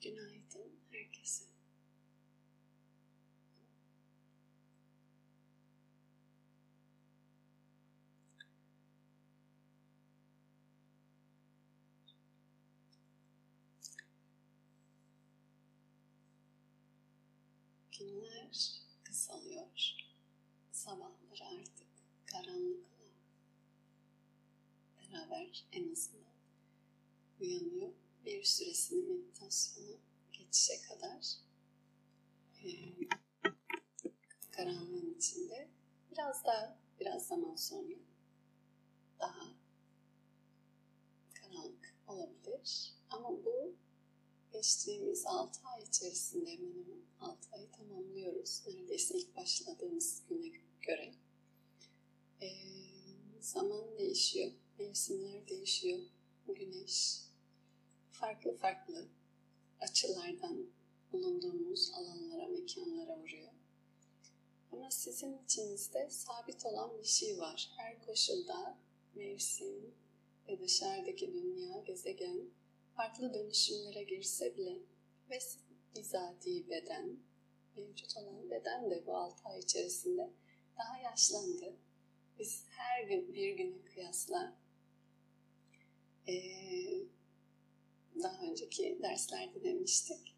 Günaydın herkese. Günler kısalıyor. Sabahları artık karanlıkla beraber en azından uyanıyor. Bir süresini meditasyona geçişe kadar e, karanlığın içinde biraz daha biraz zaman sonra daha karanlık olabilir. Ama bu geçtiğimiz 6 ay içerisinde hemen hemen 6 ayı tamamlıyoruz. Neredeyse ilk başladığımız güne göre. Ee, zaman değişiyor, mevsimler değişiyor. Güneş farklı farklı açılardan bulunduğumuz alanlara, mekanlara vuruyor. Ama sizin içinizde sabit olan bir şey var. Her koşulda mevsim ve dışarıdaki dünya, gezegen farklı dönüşümlere girse bile ve bizatihi beden, mevcut olan beden de bu 6 ay içerisinde daha yaşlandı. Biz her gün bir güne kıyasla e, daha önceki derslerde demiştik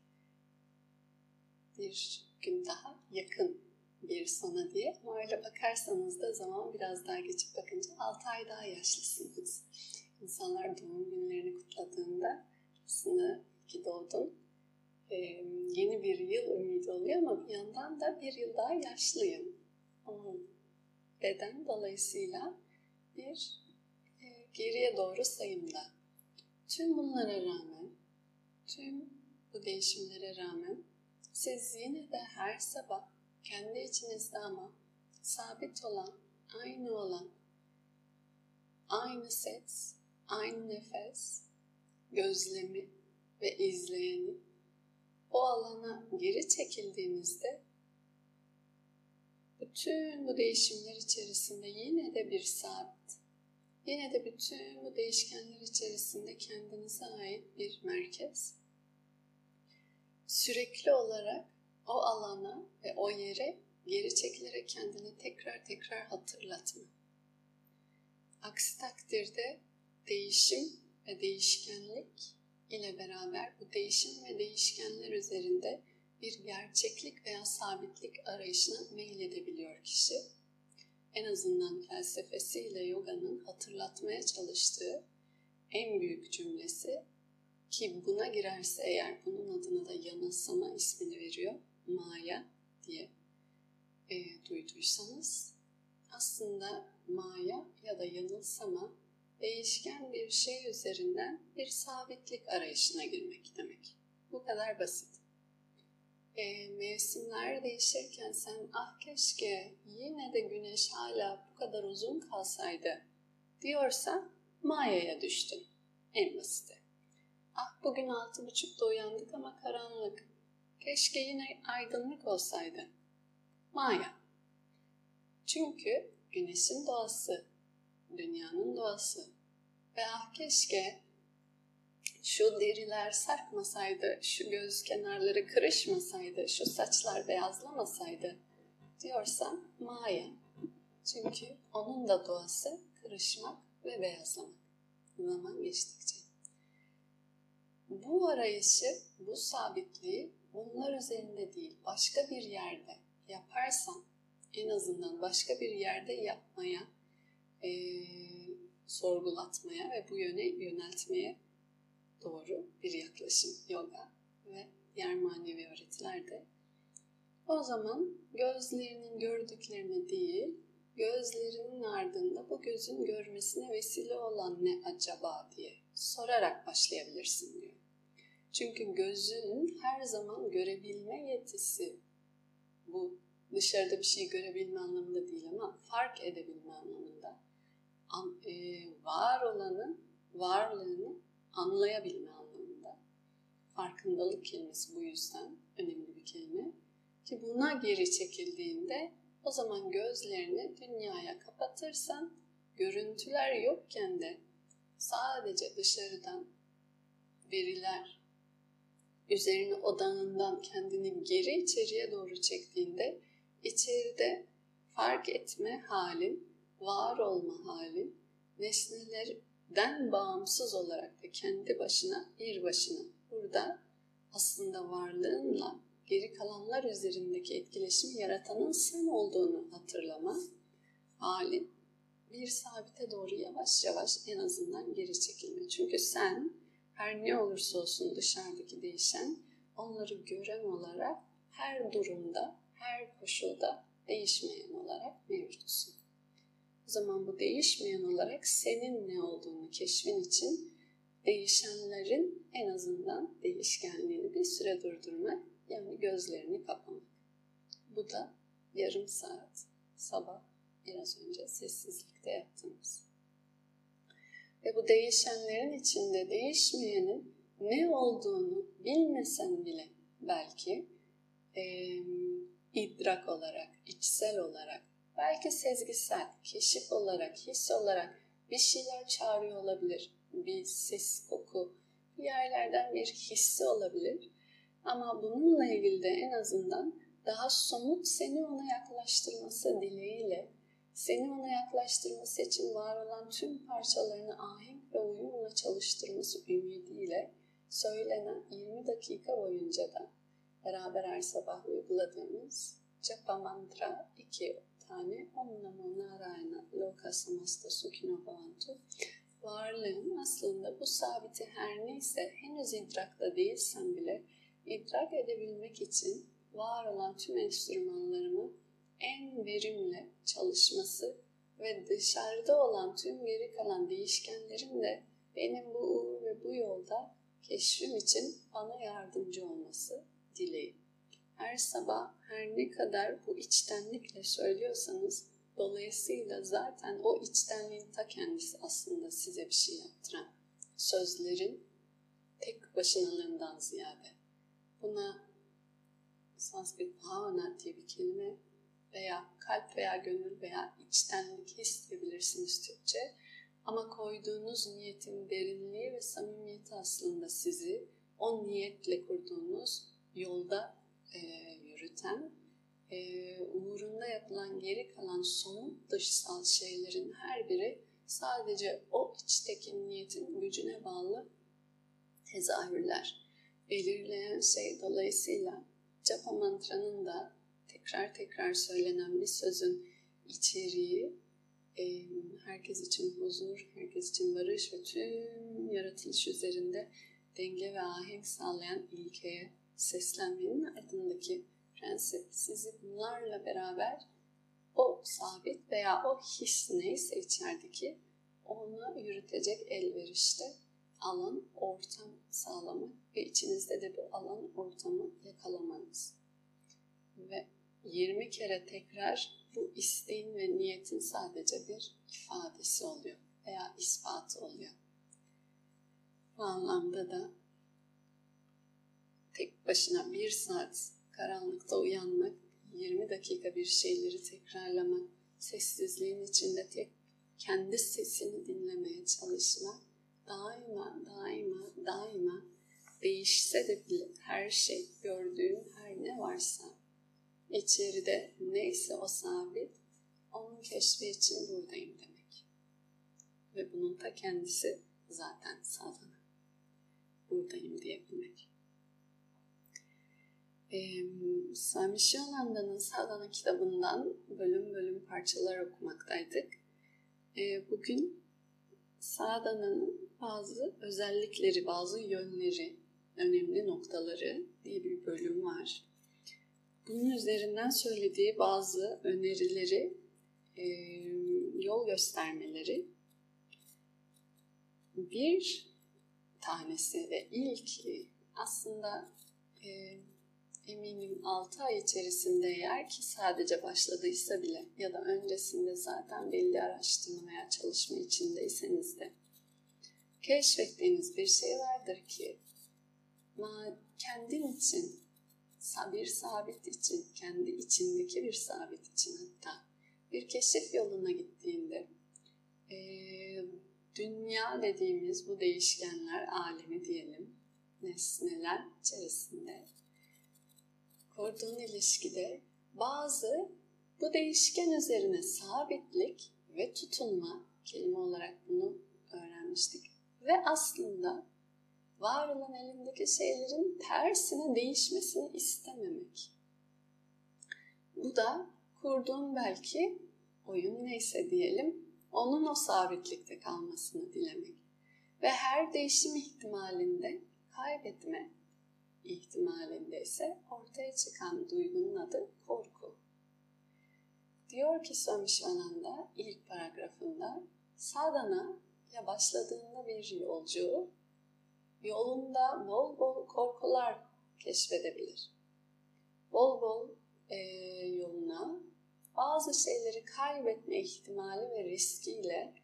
bir gün daha yakın bir sona diye. Ama öyle bakarsanız da zaman biraz daha geçip bakınca 6 ay daha yaşlısınız. İnsanlar doğum günlerini kutladığında aslında ki doğdun e, yeni bir yıl ümidi oluyor ama bir yandan da bir yıl daha yaşlıyım. Onun beden dolayısıyla bir e, geriye doğru sayımda. Tüm bunlara rağmen, tüm bu değişimlere rağmen siz yine de her sabah kendi içinizde ama sabit olan, aynı olan, aynı ses, aynı nefes, gözlemi ve izleyeni o alana geri çekildiğinizde bütün bu değişimler içerisinde yine de bir sabit, yine de bütün bu değişkenler içerisinde kendinize ait bir merkez. Sürekli olarak o alana ve o yere geri çekilerek kendini tekrar tekrar hatırlatma. Aksi takdirde değişim ve değişkenlik ile beraber bu değişim ve değişkenler üzerinde bir gerçeklik veya sabitlik arayışına meyledebiliyor kişi. En azından felsefesiyle yoganın hatırlatmaya çalıştığı en büyük cümlesi ki buna girerse eğer bunun adına da yanılsama ismini veriyor. Maya diye e, duyduysanız aslında maya ya da yanılsama değişken bir şey üzerinden bir sabitlik arayışına girmek demek. Bu kadar basit. E, mevsimler değişirken sen ah keşke yine de güneş hala bu kadar uzun kalsaydı diyorsan mayaya düştün. En basiti. Ah bugün altı buçukta uyandık ama karanlık. Keşke yine aydınlık olsaydı. Maya. Çünkü güneşin doğası, dünyanın doğası ve ah keşke şu deriler sarkmasaydı, şu göz kenarları kırışmasaydı, şu saçlar beyazlamasaydı diyorsam Maya. Çünkü onun da doğası kırışmak ve beyazlamak zaman geçtikçe. Bu arayışı, bu sabitliği bunlar üzerinde değil, başka bir yerde yaparsan en azından başka bir yerde yapmaya, e, sorgulatmaya ve bu yöne yöneltmeye doğru bir yaklaşım yoga ve diğer manevi öğretilerde. O zaman gözlerinin gördüklerini değil, gözlerinin ardında bu gözün görmesine vesile olan ne acaba diye sorarak başlayabilirsin diyor. Çünkü gözün her zaman görebilme yetisi bu dışarıda bir şey görebilme anlamında değil ama fark edebilme anlamında an, e, var olanı, varlığını anlayabilme anlamında. Farkındalık kelimesi bu yüzden önemli bir kelime. Ki buna geri çekildiğinde o zaman gözlerini dünyaya kapatırsan görüntüler yokken de sadece dışarıdan veriler üzerine odağından kendini geri içeriye doğru çektiğinde içeride fark etme halin, var olma halin, nesnelerden bağımsız olarak da kendi başına, bir başına burada aslında varlığınla geri kalanlar üzerindeki etkileşimi yaratanın sen olduğunu hatırlama halin bir sabite doğru yavaş yavaş en azından geri çekilme. Çünkü sen her ne olursa olsun dışarıdaki değişen onları gören olarak her durumda, her koşulda değişmeyen olarak mevcutsun. Zaman bu değişmeyen olarak senin ne olduğunu keşfin için değişenlerin en azından değişkenliğini bir süre durdurmak yani gözlerini kapamak. Bu da yarım saat sabah biraz önce sessizlikte yaptığımız. Ve bu değişenlerin içinde değişmeyenin ne olduğunu bilmesen bile belki e, idrak olarak, içsel olarak, belki sezgisel, keşif olarak, his olarak bir şeyler çağırıyor olabilir. Bir ses, koku, bir yerlerden bir hissi olabilir. Ama bununla ilgili de en azından daha somut seni ona yaklaştırması dileğiyle seni ona yaklaştırması için var olan tüm parçalarını ahenk ve uyumla çalıştırması ümidiyle söylenen 20 dakika boyunca da beraber her sabah uyguladığımız Japa Mantra iki tane Om Namo Narayana Loka Samasta Sukhino Bhavantu varlığın aslında bu sabiti her neyse henüz idrakta değilsen bile idrak edebilmek için var olan tüm enstrümanlarımı en verimli çalışması ve dışarıda olan tüm geri kalan değişkenlerin de benim bu uğur ve bu yolda keşfim için bana yardımcı olması dileği. Her sabah her ne kadar bu içtenlikle söylüyorsanız dolayısıyla zaten o içtenliğin ta kendisi aslında size bir şey yaptıran sözlerin tek başınalığından ziyade. Buna Sanskrit bhavana diye bir kelime veya kalp veya gönül veya içtenlik isteyebilirsiniz Türkçe. Ama koyduğunuz niyetin derinliği ve samimiyeti aslında sizi o niyetle kurduğunuz yolda e, yürüten, e, uğrunda yapılan geri kalan somut dışsal şeylerin her biri sadece o içteki niyetin gücüne bağlı tezahürler. Belirleyen şey dolayısıyla Japa mantranın da tekrar tekrar söylenen bir sözün içeriği e, herkes için huzur, herkes için barış ve tüm yaratılış üzerinde denge ve ahenk sağlayan ilkeye seslenmenin ardındaki prensip sizi bunlarla beraber o sabit veya o his neyse içerideki ona yürütecek elverişte alan, ortam sağlamak ve içinizde de bu alan, ortamı yakalamanız. Ve 20 kere tekrar bu isteğin ve niyetin sadece bir ifadesi oluyor veya ispatı oluyor. Bu anlamda da tek başına bir saat karanlıkta uyanmak, 20 dakika bir şeyleri tekrarlamak, sessizliğin içinde tek kendi sesini dinlemeye çalışmak, daima, daima, daima değişse de bile her şey, gördüğüm her ne varsa içeride neyse o sabit, onun keşfi için buradayım demek. Ve bunun ta kendisi zaten sadhana. Buradayım diyebilmek. Swami Shivananda'nın Sadhana kitabından bölüm bölüm parçalar okumaktaydık. Ee, bugün Sadhana'nın bazı özellikleri, bazı yönleri, önemli noktaları diye bir bölüm var bunun üzerinden söylediği bazı önerileri, e, yol göstermeleri bir tanesi ve ilki aslında e, eminim 6 ay içerisinde eğer ki sadece başladıysa bile ya da öncesinde zaten belli araştırma veya çalışma içindeyseniz de keşfettiğiniz bir şey vardır ki kendin için bir sabit için, kendi içindeki bir sabit için hatta bir keşif yoluna gittiğinde e, dünya dediğimiz bu değişkenler alemi diyelim nesneler içerisinde kurduğun ilişkide bazı bu değişken üzerine sabitlik ve tutunma kelime olarak bunu öğrenmiştik. Ve aslında var olan elindeki şeylerin tersine değişmesini istememek. Bu da kurduğun belki oyun neyse diyelim, onun o sabitlikte kalmasını dilemek. Ve her değişim ihtimalinde kaybetme ihtimalinde ise ortaya çıkan duygunun adı korku. Diyor ki Swami ilk paragrafında sadhana ya başladığında bir yolcu yolunda bol bol korkular keşfedebilir. Bol bol e, yoluna bazı şeyleri kaybetme ihtimali ve riskiyle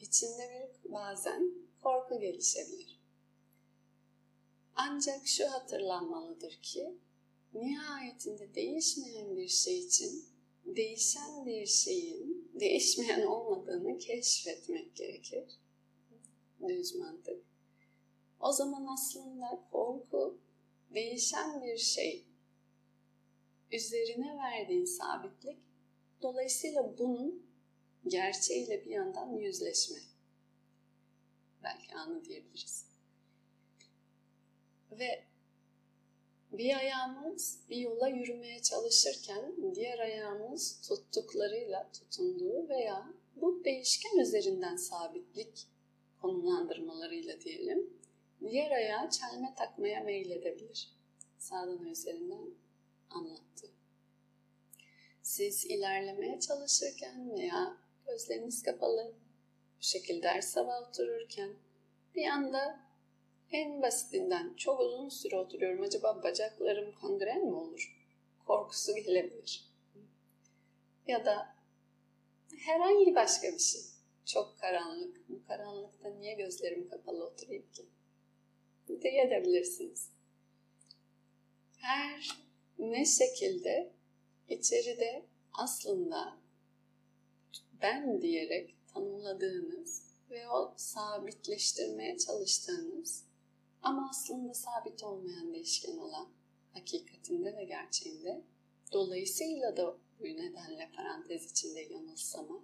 içinde bir bazen korku gelişebilir. Ancak şu hatırlanmalıdır ki nihayetinde değişmeyen bir şey için değişen bir şeyin değişmeyen olmadığını keşfetmek gerekir. Düz mantık. O zaman aslında korku değişen bir şey üzerine verdiğin sabitlik dolayısıyla bunun gerçeğiyle bir yandan yüzleşme. Belki anı diyebiliriz. Ve bir ayağımız bir yola yürümeye çalışırken diğer ayağımız tuttuklarıyla tutunduğu veya bu değişken üzerinden sabitlik konumlandırmalarıyla diyelim diğer ayağı çelme takmaya meyledebilir. Sağdan üzerinden anlattı. Siz ilerlemeye çalışırken veya gözleriniz kapalı bu şekilde ders sabah otururken bir anda en basitinden çok uzun süre oturuyorum. Acaba bacaklarım kangren mi olur? Korkusu gelebilir. Ya da herhangi başka bir şey. Çok karanlık. Bu karanlıkta niye gözlerim kapalı oturayım ki? Diyebilirsiniz. Her ne şekilde içeride aslında ben diyerek tanımladığınız ve o sabitleştirmeye çalıştığınız ama aslında sabit olmayan değişken olan hakikatinde ve gerçeğinde dolayısıyla da bu nedenle parantez içinde yanılsama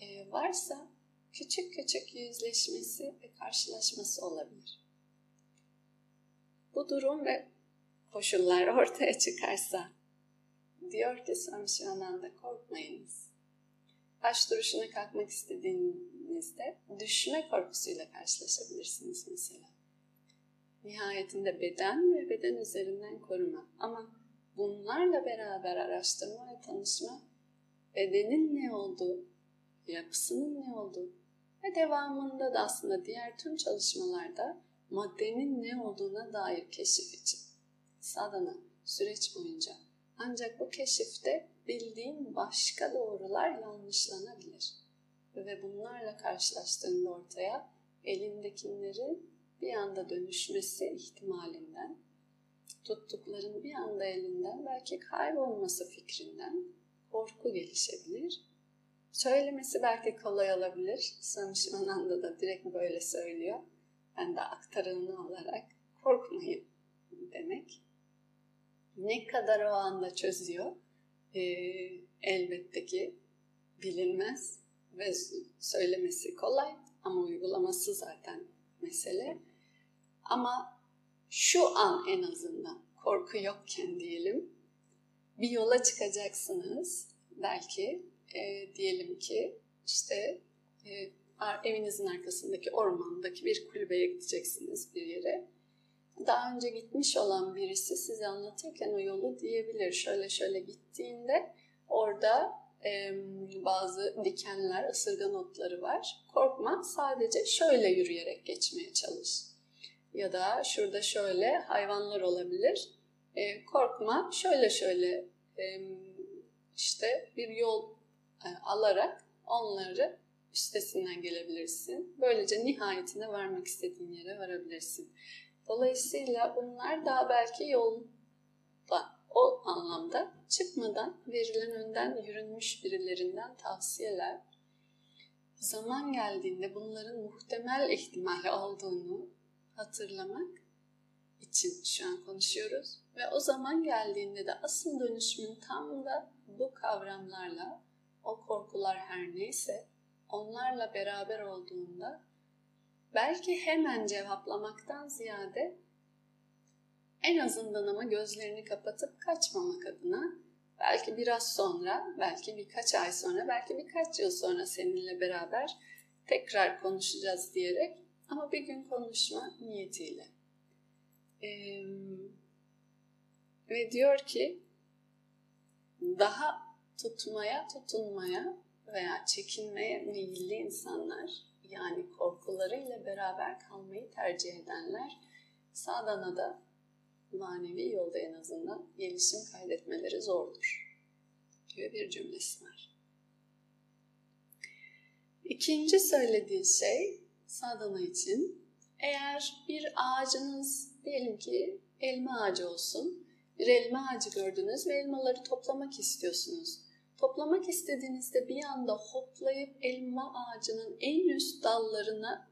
e, varsa küçük küçük yüzleşmesi ve karşılaşması olabilir. Bu durum ve koşullar ortaya çıkarsa diyor ki Samşivananda korkmayınız. Baş duruşuna kalkmak istediğinizde düşme korkusuyla karşılaşabilirsiniz mesela. Nihayetinde beden ve beden üzerinden koruma. Ama bunlarla beraber araştırma ve tanışma bedenin ne olduğu, yapısının ne olduğu ve devamında da aslında diğer tüm çalışmalarda maddenin ne olduğuna dair keşif için sadana süreç boyunca ancak bu keşifte bildiğin başka doğrular yanlışlanabilir. Ve bunlarla karşılaştığında ortaya elindekilerin bir anda dönüşmesi ihtimalinden, tuttukların bir anda elinden belki kaybolması fikrinden korku gelişebilir. Söylemesi belki kolay olabilir. Samışmananda da direkt böyle söylüyor. Ben de aktarını olarak korkmayın demek. Ne kadar o anda çözüyor e, elbette ki bilinmez ve söylemesi kolay ama uygulaması zaten mesele. Ama şu an en azından korku yokken diyelim bir yola çıkacaksınız belki e, diyelim ki işte e, evinizin arkasındaki ormandaki bir kulübeye gideceksiniz bir yere. Daha önce gitmiş olan birisi size anlatırken o yolu diyebilir. Şöyle şöyle gittiğinde orada e, bazı dikenler, ısırgan otları var. Korkma sadece şöyle yürüyerek geçmeye çalış. Ya da şurada şöyle hayvanlar olabilir. E, korkma şöyle şöyle e, işte bir yol e, alarak onları üstesinden gelebilirsin. Böylece nihayetine varmak istediğin yere varabilirsin. Dolayısıyla bunlar daha belki yolda o anlamda çıkmadan verilen önden yürünmüş birilerinden tavsiyeler. Zaman geldiğinde bunların muhtemel ihtimali olduğunu hatırlamak için şu an konuşuyoruz. Ve o zaman geldiğinde de asıl dönüşümün tam da bu kavramlarla, o korkular her neyse onlarla beraber olduğunda belki hemen cevaplamaktan ziyade en azından ama gözlerini kapatıp kaçmamak adına belki biraz sonra, belki birkaç ay sonra, belki birkaç yıl sonra seninle beraber tekrar konuşacağız diyerek ama bir gün konuşma niyetiyle. Ee, ve diyor ki daha tutmaya, tutunmaya veya çekinmeye meyilli insanlar yani korkularıyla beraber kalmayı tercih edenler sadhanada manevi yolda en azından gelişim kaydetmeleri zordur diyor bir cümlesi var. İkinci söylediği şey sadhana için eğer bir ağacınız diyelim ki elma ağacı olsun bir elma ağacı gördünüz ve elmaları toplamak istiyorsunuz. Toplamak istediğinizde bir anda hoplayıp elma ağacının en üst dallarına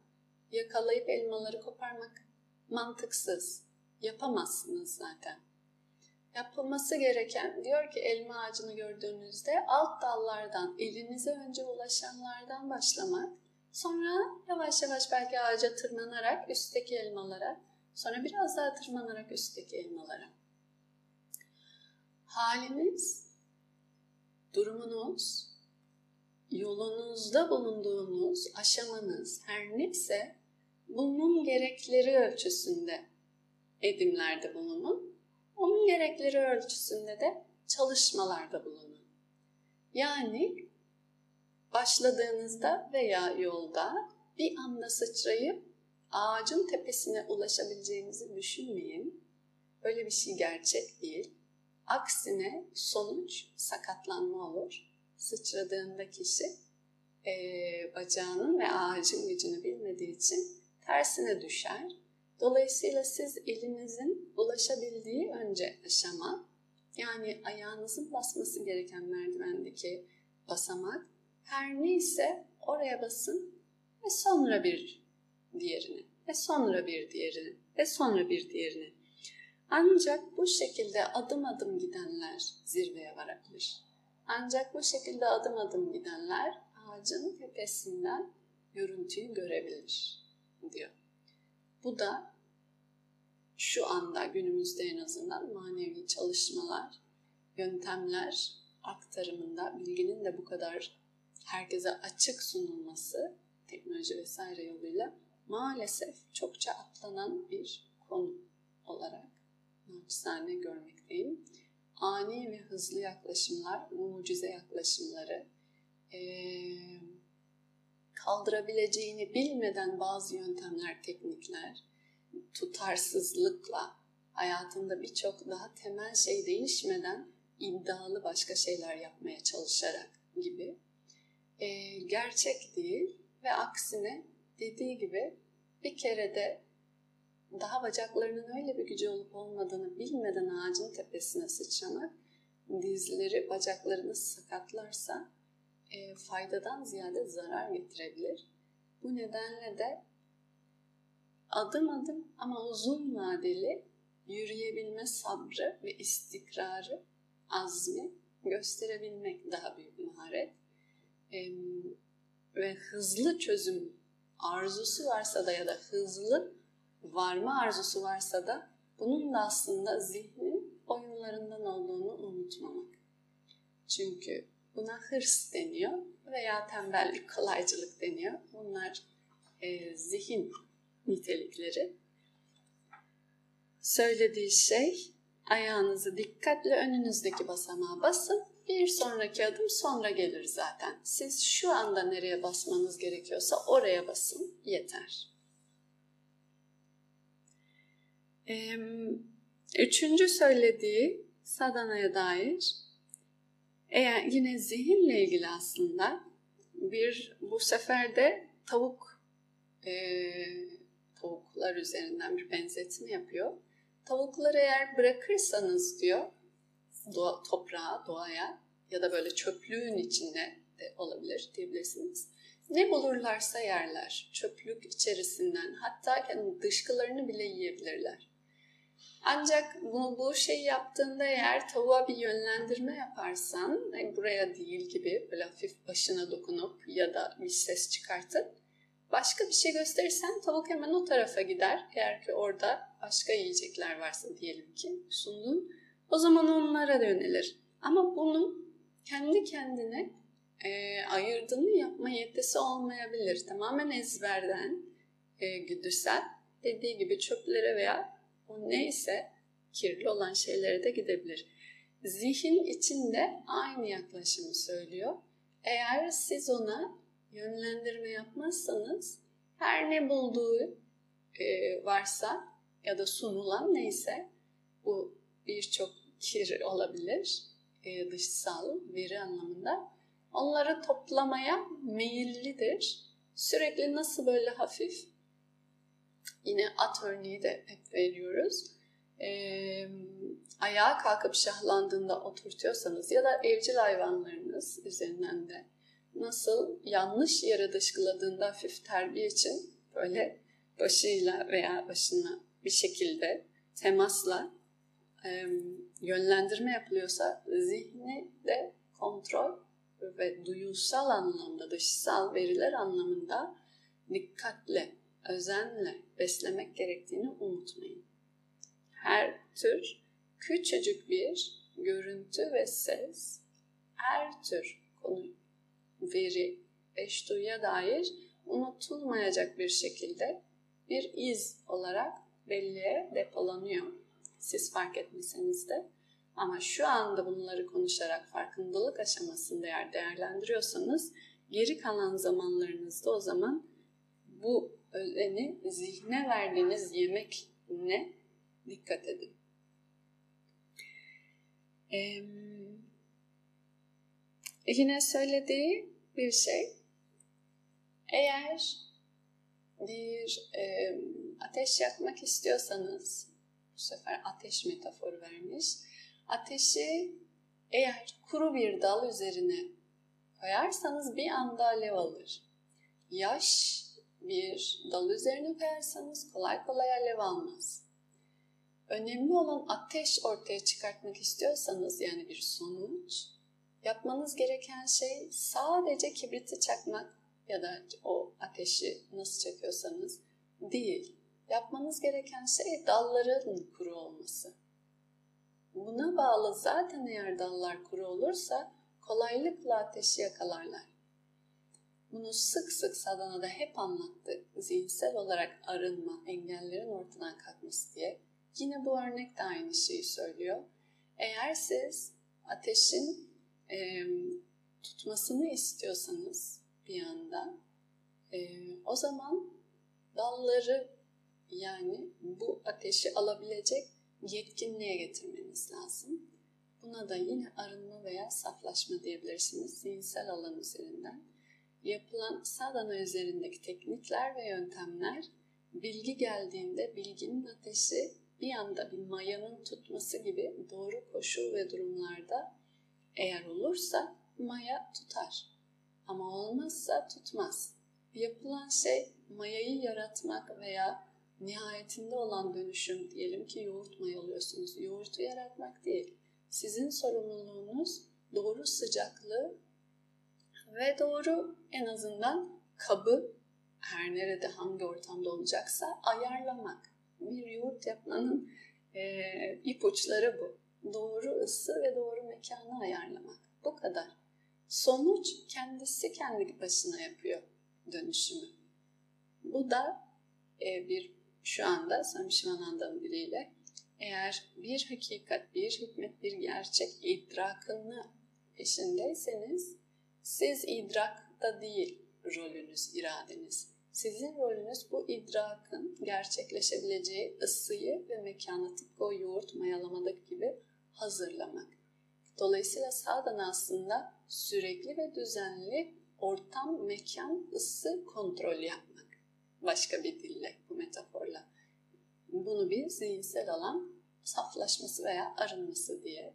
yakalayıp elmaları koparmak mantıksız. Yapamazsınız zaten. Yapılması gereken diyor ki elma ağacını gördüğünüzde alt dallardan elinize önce ulaşanlardan başlamak. Sonra yavaş yavaş belki ağaca tırmanarak üstteki elmalara, sonra biraz daha tırmanarak üstteki elmalara. Haliniz, durumunuz, yolunuzda bulunduğunuz aşamanız her neyse bunun gerekleri ölçüsünde edimlerde bulunun. Onun gerekleri ölçüsünde de çalışmalarda bulunun. Yani başladığınızda veya yolda bir anda sıçrayıp ağacın tepesine ulaşabileceğinizi düşünmeyin. Öyle bir şey gerçek değil. Aksine sonuç sakatlanma olur. Sıçradığında kişi e, bacağının ve ağacın gücünü bilmediği için tersine düşer. Dolayısıyla siz elinizin ulaşabildiği önce aşama, yani ayağınızın basması gereken merdivendeki basamak, her neyse oraya basın ve sonra bir diğerini ve sonra bir diğerini ve sonra bir diğerini. Ancak bu şekilde adım adım gidenler zirveye varabilir. Ancak bu şekilde adım adım gidenler ağacın tepesinden görüntüyü görebilir diyor. Bu da şu anda günümüzde en azından manevi çalışmalar, yöntemler aktarımında bilginin de bu kadar herkese açık sunulması teknoloji vesaire yoluyla maalesef çokça atlanan bir konu olarak naçizane görmekteyim. Ani ve hızlı yaklaşımlar, mucize yaklaşımları, kaldırabileceğini bilmeden bazı yöntemler, teknikler, tutarsızlıkla hayatında birçok daha temel şey değişmeden iddialı başka şeyler yapmaya çalışarak gibi e, gerçek değil ve aksine dediği gibi bir kere de daha bacaklarının öyle bir gücü olup olmadığını bilmeden ağacın tepesine sıçramak dizleri, bacaklarını sakatlarsa e, faydadan ziyade zarar getirebilir. Bu nedenle de adım adım ama uzun vadeli yürüyebilme sabrı ve istikrarı, azmi gösterebilmek daha büyük maharet. Ve hızlı çözüm arzusu varsa da ya da hızlı varma arzusu varsa da bunun da aslında zihnin oyunlarından olduğunu unutmamak. Çünkü buna hırs deniyor veya tembellik, kolaycılık deniyor. Bunlar e, zihin nitelikleri. Söylediği şey ayağınızı dikkatle önünüzdeki basamağa basın. Bir sonraki adım sonra gelir zaten. Siz şu anda nereye basmanız gerekiyorsa oraya basın yeter. Üçüncü söylediği sadanaya dair eğer yine zihinle ilgili aslında bir bu sefer de tavuk e, tavuklar üzerinden bir benzetme yapıyor. Tavukları eğer bırakırsanız diyor doğa, toprağa, doğaya ya da böyle çöplüğün içinde de olabilir diyebilirsiniz. Ne bulurlarsa yerler. Çöplük içerisinden hatta kendi dışkılarını bile yiyebilirler. Ancak bu, bu şeyi yaptığında eğer tavuğa bir yönlendirme yaparsan, yani buraya değil gibi böyle hafif başına dokunup ya da bir ses çıkartıp başka bir şey gösterirsen tavuk hemen o tarafa gider. Eğer ki orada başka yiyecekler varsa diyelim ki sundun, o zaman onlara yönelir. Ama bunu kendi kendine e, ayırdığını yapma yetisi olmayabilir. Tamamen ezberden, e, güdüsel, dediği gibi çöplere veya o neyse kirli olan şeylere de gidebilir. Zihin içinde aynı yaklaşımı söylüyor. Eğer siz ona yönlendirme yapmazsanız her ne bulduğu e, varsa ya da sunulan neyse bu birçok kir olabilir e, dışsal veri anlamında onları toplamaya meyillidir. Sürekli nasıl böyle hafif yine at örneği de hep veriyoruz. Ee, ayağa kalkıp şahlandığında oturtuyorsanız ya da evcil hayvanlarınız üzerinden de nasıl yanlış yere dışkıladığında hafif terbiye için böyle başıyla veya başına bir şekilde temasla e, yönlendirme yapılıyorsa zihni de kontrol ve duyusal anlamda, dışsal veriler anlamında dikkatle, özenle beslemek gerektiğini unutmayın. Her tür küçücük bir görüntü ve ses, her tür konu, veri, eş duyuya dair unutulmayacak bir şekilde bir iz olarak belleğe depolanıyor. Siz fark etmeseniz de. Ama şu anda bunları konuşarak farkındalık aşamasında eğer değerlendiriyorsanız geri kalan zamanlarınızda o zaman bu özeni zihne verdiğiniz yemek ne dikkat edin. Ee, yine söylediği bir şey eğer bir e, ateş yakmak istiyorsanız bu sefer ateş metaforu vermiş Ateşi eğer kuru bir dal üzerine koyarsanız bir anda alev alır. Yaş bir dal üzerine koyarsanız kolay kolay alev almaz. Önemli olan ateş ortaya çıkartmak istiyorsanız yani bir sonuç, yapmanız gereken şey sadece kibriti çakmak ya da o ateşi nasıl çekiyorsanız değil. Yapmanız gereken şey dalların kuru olması. Buna bağlı zaten eğer dallar kuru olursa kolaylıkla ateşi yakalarlar. Bunu sık sık Sadana'da hep anlattı. Zihinsel olarak arınma, engellerin ortadan kalkması diye. Yine bu örnek de aynı şeyi söylüyor. Eğer siz ateşin e, tutmasını istiyorsanız bir anda e, o zaman dalları yani bu ateşi alabilecek yetkinliğe getirmeniz lazım. Buna da yine arınma veya saflaşma diyebilirsiniz zihinsel alan üzerinden. Yapılan sadana üzerindeki teknikler ve yöntemler bilgi geldiğinde bilginin ateşi bir anda bir mayanın tutması gibi doğru koşul ve durumlarda eğer olursa maya tutar. Ama olmazsa tutmaz. Yapılan şey mayayı yaratmak veya nihayetinde olan dönüşüm diyelim ki yoğurt mayalıyorsunuz. Yoğurtu yaratmak değil. Sizin sorumluluğunuz doğru sıcaklığı ve doğru en azından kabı her nerede hangi ortamda olacaksa ayarlamak. Bir yoğurt yapmanın e, ipuçları bu. Doğru ısı ve doğru mekanı ayarlamak. Bu kadar. Sonuç kendisi kendi başına yapıyor dönüşümü. Bu da e, bir şu anda Sami Shivananda'nın diliyle eğer bir hakikat, bir hikmet, bir gerçek idrakını peşindeyseniz siz idrakta değil rolünüz, iradeniz. Sizin rolünüz bu idrakın gerçekleşebileceği ısıyı ve mekanı tıpkı o yoğurt mayalamadaki gibi hazırlamak. Dolayısıyla sağdan aslında sürekli ve düzenli ortam, mekan, ısı kontrol yapmak başka bir dille, bu metaforla. Bunu bir zihinsel alan saflaşması veya arınması diye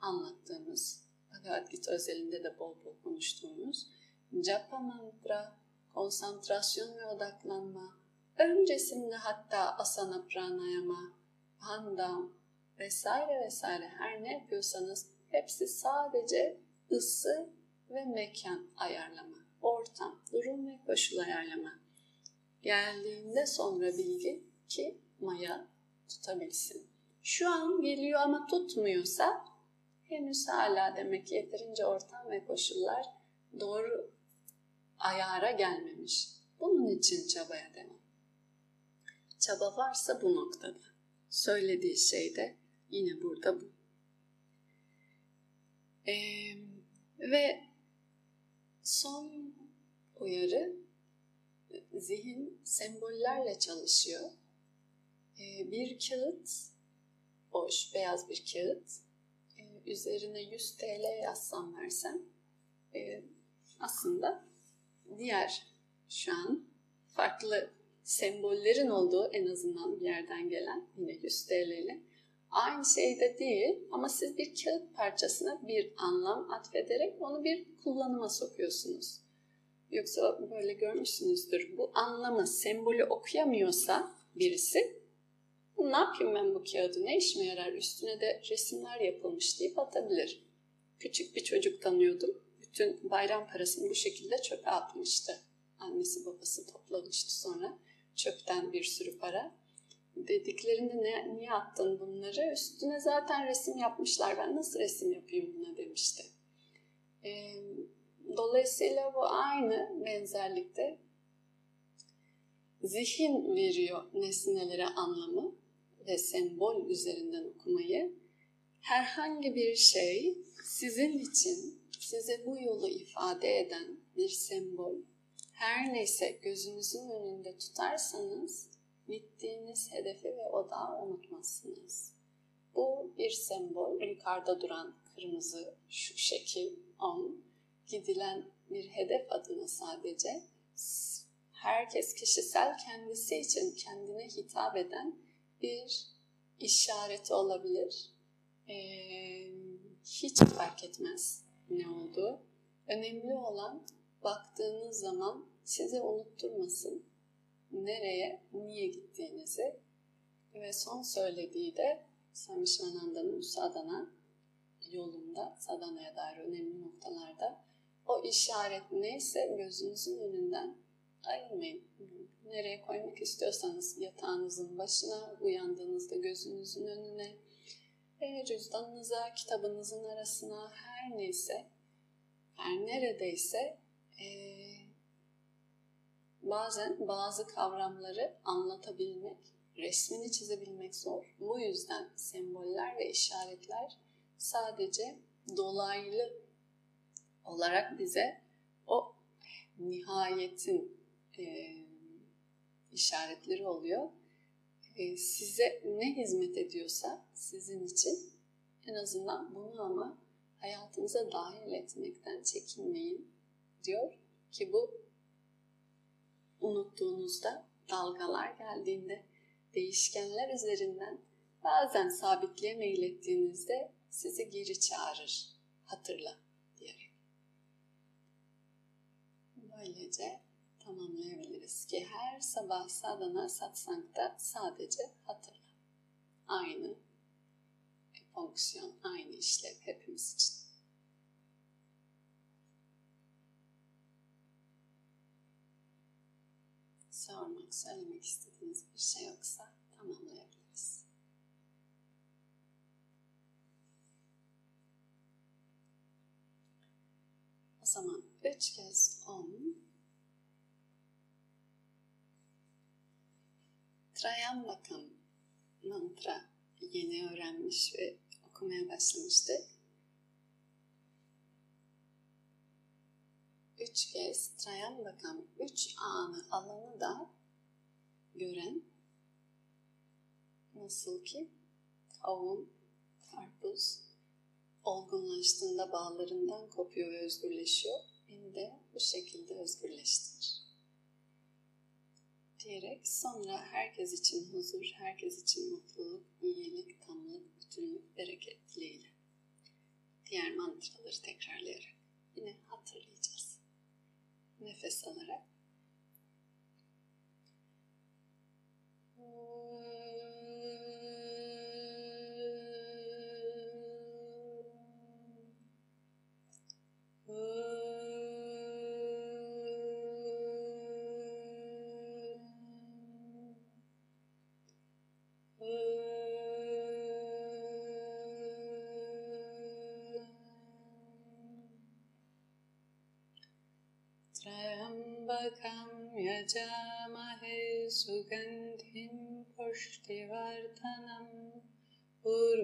anlattığımız, Bhagavad Gita özelinde de bol bol konuştuğumuz japa mantra, konsantrasyon ve odaklanma, öncesinde hatta asana pranayama, panda vesaire vesaire her ne yapıyorsanız hepsi sadece ısı ve mekan ayarlama, ortam, durum ve koşul ayarlama. Geldiğinde sonra bilgi ki maya tutabilsin. Şu an geliyor ama tutmuyorsa henüz hala demek yeterince ortam ve koşullar doğru ayara gelmemiş. Bunun için çabaya devam. Çaba varsa bu noktada. Söylediği şey de yine burada bu. Ee, ve son uyarı zihin sembollerle çalışıyor. Ee, bir kağıt, boş beyaz bir kağıt, ee, üzerine 100 TL yazsam versem e, aslında diğer şu an farklı sembollerin olduğu en azından bir yerden gelen yine 100 TL ile aynı şeyde değil ama siz bir kağıt parçasına bir anlam atfederek onu bir kullanıma sokuyorsunuz. Yoksa böyle görmüşsünüzdür. Bu anlamı, sembolü okuyamıyorsa birisi ne yapayım ben bu kağıdı, ne işime yarar, üstüne de resimler yapılmış deyip atabilir. Küçük bir çocuk tanıyordum. Bütün bayram parasını bu şekilde çöpe atmıştı. Annesi babası toplamıştı sonra çöpten bir sürü para. Dediklerinde ne, niye attın bunları? Üstüne zaten resim yapmışlar. Ben nasıl resim yapayım buna demişti. Ee, dolayısıyla bu aynı benzerlikte zihin veriyor nesnelere anlamı ve sembol üzerinden okumayı. Herhangi bir şey sizin için size bu yolu ifade eden bir sembol her neyse gözünüzün önünde tutarsanız gittiğiniz hedefi ve odağı unutmazsınız. Bu bir sembol, yukarıda duran kırmızı şu şekil on, gidilen bir hedef adına sadece herkes kişisel kendisi için kendine hitap eden bir işareti olabilir. Ee, hiç fark etmez ne olduğu. Önemli olan baktığınız zaman size unutturmasın nereye, niye gittiğinizi ve son söylediği de Sami Şivananda'nın Sadana yolunda, Sadana'ya dair önemli noktalarda o işaret neyse gözünüzün önünden ayırmayın. Nereye koymak istiyorsanız yatağınızın başına, uyandığınızda gözünüzün önüne, cüzdanınıza, kitabınızın arasına, her neyse, her neredeyse e, bazen bazı kavramları anlatabilmek, resmini çizebilmek zor. Bu yüzden semboller ve işaretler sadece dolaylı olarak bize o nihayetin e, işaretleri oluyor. E, size ne hizmet ediyorsa sizin için en azından bunu ama hayatınıza dahil etmekten çekinmeyin diyor ki bu unuttuğunuzda dalgalar geldiğinde değişkenler üzerinden bazen sabitliğe meylettiğinizde sizi geri çağırır. Hatırla diyerek. Böylece tamamlayabiliriz ki her sabah sadana satsangda sadece hatırla. Aynı fonksiyon, aynı işlev hepimiz için. sormak, söylemek istediğiniz bir şey yoksa tamamlayabiliriz. O zaman üç kez on Trayambakam mantra yeni öğrenmiş ve okumaya başlamıştık. üç kez Trayambakam, üç anı alanı da gören nasıl ki kavun, karpuz olgunlaştığında bağlarından kopuyor ve özgürleşiyor. Beni de bu şekilde özgürleştirir. Diyerek sonra herkes için huzur, herkes için mutluluk, iyilik, tamlık, bütünlük, bereket dileğiyle. Diğer mantraları tekrarlayarak yine hatırlayacağız nefes alarak.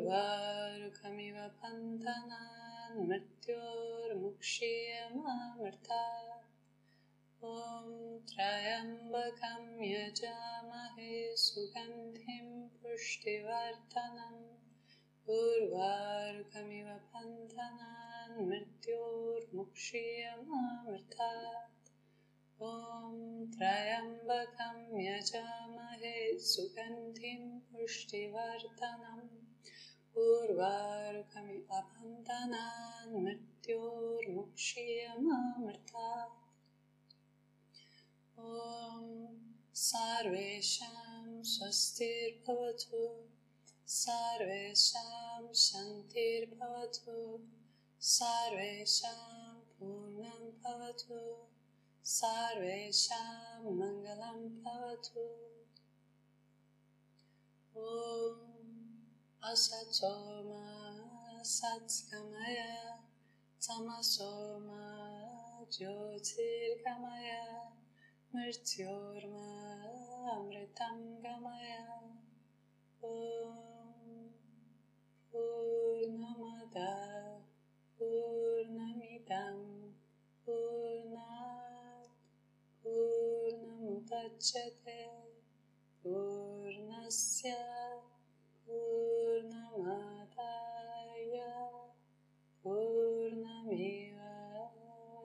उर्वारुकमिव पन्तनान् मृत्योर्मुक्षीयमामृता। ॐ त्र्यम्बकं यजामहे सुगन्धिं पुष्टिवर्धनम् उर्वारुकमिव पन्तनान् मृत्योर्मुक्षीयमामृतात् ॐ त्र्यम्बकं यजामहे सुगन्धिं पुष्टिवर्धनम् उर्वारुकमिव पन्तनान् मृत्योर्मुक्षीयमामृतात् ॐ सर्वेषां स्वस्तिर्भवतु, सर्वेषां शान्तिर्भवतु, सर्वेषां पूर्णं भवतु, सर्वेषां मङ्गलं भवतु। ॐ Asatoma satkamaya tamasoma jyotirgamaya mrityorma amritangamaya Om Purnamada Purnamidam Purnat Purnamudachyate Purnasya.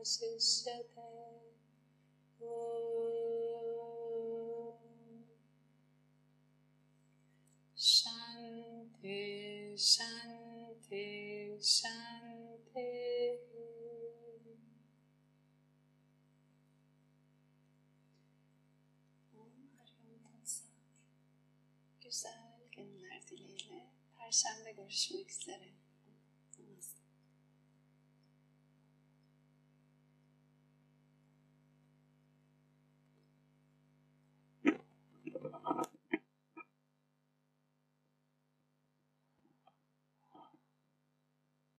Vasishate Shanti, Shanti, Shanti Güzel günler dileğiyle. Perşembe görüşmek üzere.